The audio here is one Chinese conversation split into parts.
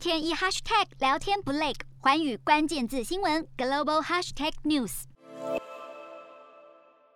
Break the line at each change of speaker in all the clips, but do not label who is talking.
天一 hashtag 聊天不累，环宇关键字新闻 global hashtag news。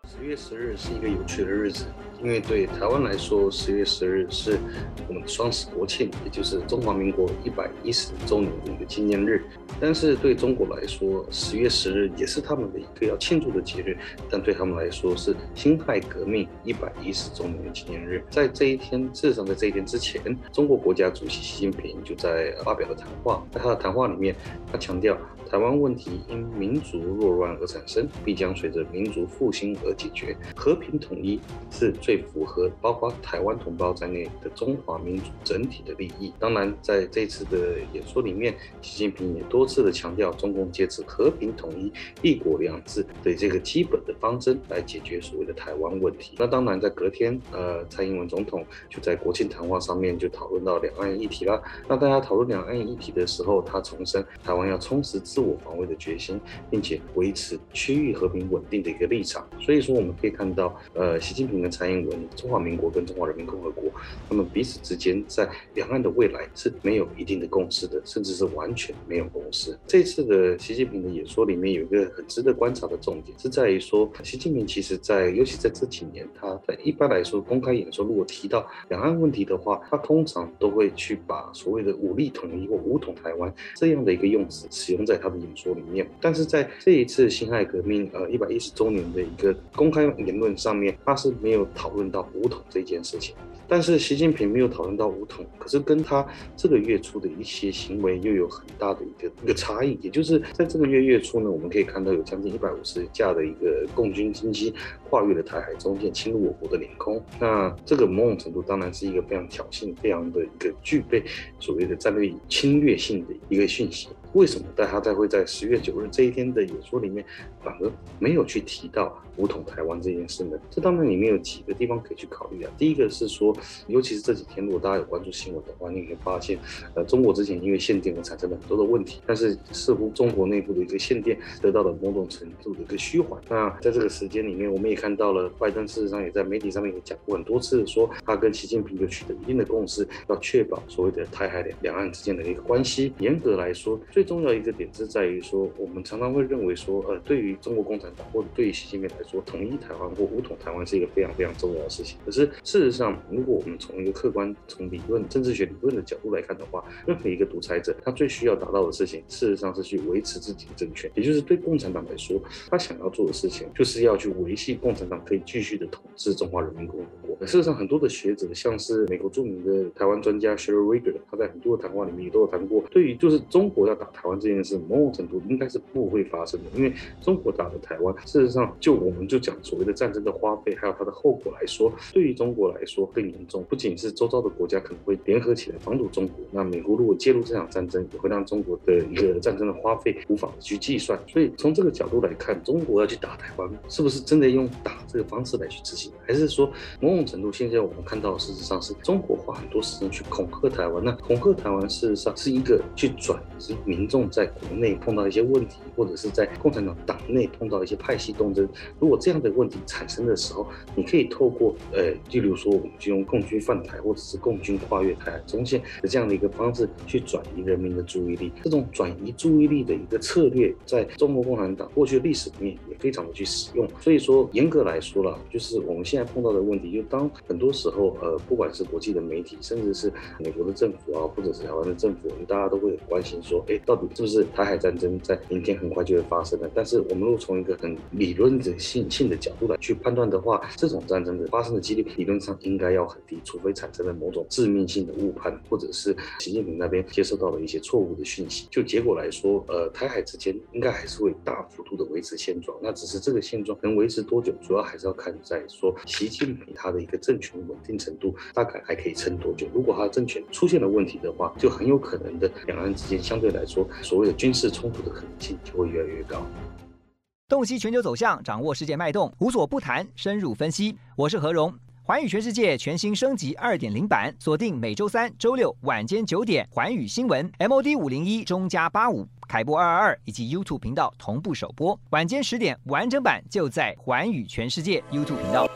十月十日是一个有趣的日子。因为对台湾来说，十月十日是我们的双十国庆，也就是中华民国一百一十周年的一个纪念日。但是对中国来说，十月十日也是他们的一个要庆祝的节日。但对他们来说，是辛亥革命一百一十周年的纪念日。在这一天，事实上在这一天之前，中国国家主席习近平就在发表了谈话。在他的谈话里面，他强调，台湾问题因民族弱乱而产生，必将随着民族复兴而解决。和平统一是最。符合包括台湾同胞在内的中华民族整体的利益。当然，在这次的演说里面，习近平也多次的强调，中共坚持和平统一、一国两制的这个基本的方针来解决所谓的台湾问题。那当然，在隔天，呃，蔡英文总统就在国庆谈话上面就讨论到两岸议题啦。那大家讨论两岸议题的时候，他重申台湾要充实自自我防卫的决心，并且维持区域和平稳定的一个立场。所以说，我们可以看到，呃，习近平跟蔡英文。中华民国跟中华人民共和国，他们彼此之间在两岸的未来是没有一定的共识的，甚至是完全没有共识。这次的习近平的演说里面有一个很值得观察的重点，是在于说，习近平其实在，尤其在这几年，他在一般来说公开演说，如果提到两岸问题的话，他通常都会去把所谓的武力统一或武统台湾这样的一个用词使用在他演说里面。但是在这一次辛亥革命呃一百一十周年的一个公开言论上面，他是没有讨论到武统这件事情，但是习近平没有讨论到武统，可是跟他这个月初的一些行为又有很大的一个一个差异，也就是在这个月月初呢，我们可以看到有将近一百五十架的一个共军军机跨越了台海中线，侵入我国的领空。那这个某种程度当然是一个非常挑衅、非常的一个具备所谓的战略侵略性的一个讯息。为什么在他在会在十月九日这一天的演说里面，反而没有去提到武统台湾这件事呢？这当然里面有几个地方可以去考虑啊。第一个是说，尤其是这几天，如果大家有关注新闻的话，你会发现，呃，中国之前因为限电而产生了很多的问题，但是似乎中国内部的一个限电得到了某种程度的一个虚缓。那在这个时间里面，我们也看到了拜登事实上也在媒体上面也讲过很多次，说他跟习近平就取得一定的共识，要确保所谓的台海两两岸之间的一个关系。严格来说，最重要一个点是在于说，我们常常会认为说，呃，对于中国共产党或者对于习近平来说，统一台湾或武统台湾是一个非常非常重要的事情。可是事实上，如果我们从一个客观、从理论、政治学理论的角度来看的话，任何一个独裁者，他最需要达到的事情，事实上是去维持自己的政权。也就是对共产党来说，他想要做的事情，就是要去维系共产党可以继续的统治中华人民共和国。事实上，很多的学者，像是美国著名的台湾专家 Cheryl Rager，他在很多的谈话里面也都有谈过，对于就是中国要打台湾这件事，某种程度应该是不会发生的，因为中国打的台湾，事实上就我们就讲所谓的战争的花费，还有它的后果来说，对于中国来说更严重。不仅是周遭的国家可能会联合起来防堵中国，那美国如果介入这场战争，也会让中国的一个战争的花费无法去计算。所以从这个角度来看，中国要去打台湾，是不是真的用打这个方式来去执行，还是说某种程度现在我们看到，事实上是中国花很多时间去恐吓台湾？那恐吓台湾事实上是一个去转移民众在国内碰到一些问题，或者是在共产党党内碰到一些派系斗争。如果这样的问题产生的时候，你可以透过呃，就比如说我们就用共军犯台，或者是共军跨越台海中线的这样的一个方式去转移人民的注意力。这种转移注意力的一个策略，在中国共产党过去历史里面也非常的去使用。所以说，严格来说了，就是我们现在碰到的问题，就当很多时候呃，不管是国际的媒体，甚至是美国的政府啊，或者是台湾的政府，大家都会很关心说，哎，到底是不是台海战争在明天很快就会发生的？但是我们如果从一个很理论的性性的角度来去判断的话，这种战争的发生的几率理论上应该要很低，除非产生了某种致命性的误判，或者是习近平那边接收到了一些错误的讯息。就结果来说，呃，台海之间应该还是会大幅度的维持现状。那只是这个现状能维持多久，主要还是要看在说习近平他的一个政权稳定程度，大概还可以撑多久。如果他的政权出现了问题的话，就很有可能的两岸之间相对来说所谓的军事冲突的可能性就会越来越高。
洞悉全球走向，掌握世界脉动，无所不谈，深入分析。我是何荣，寰宇全世界全新升级二点零版，锁定每周三、周六晚间九点，寰宇新闻 MOD 五零一中加八五凯播二二二以及 YouTube 频道同步首播，晚间十点完整版就在寰宇全世界 YouTube 频道。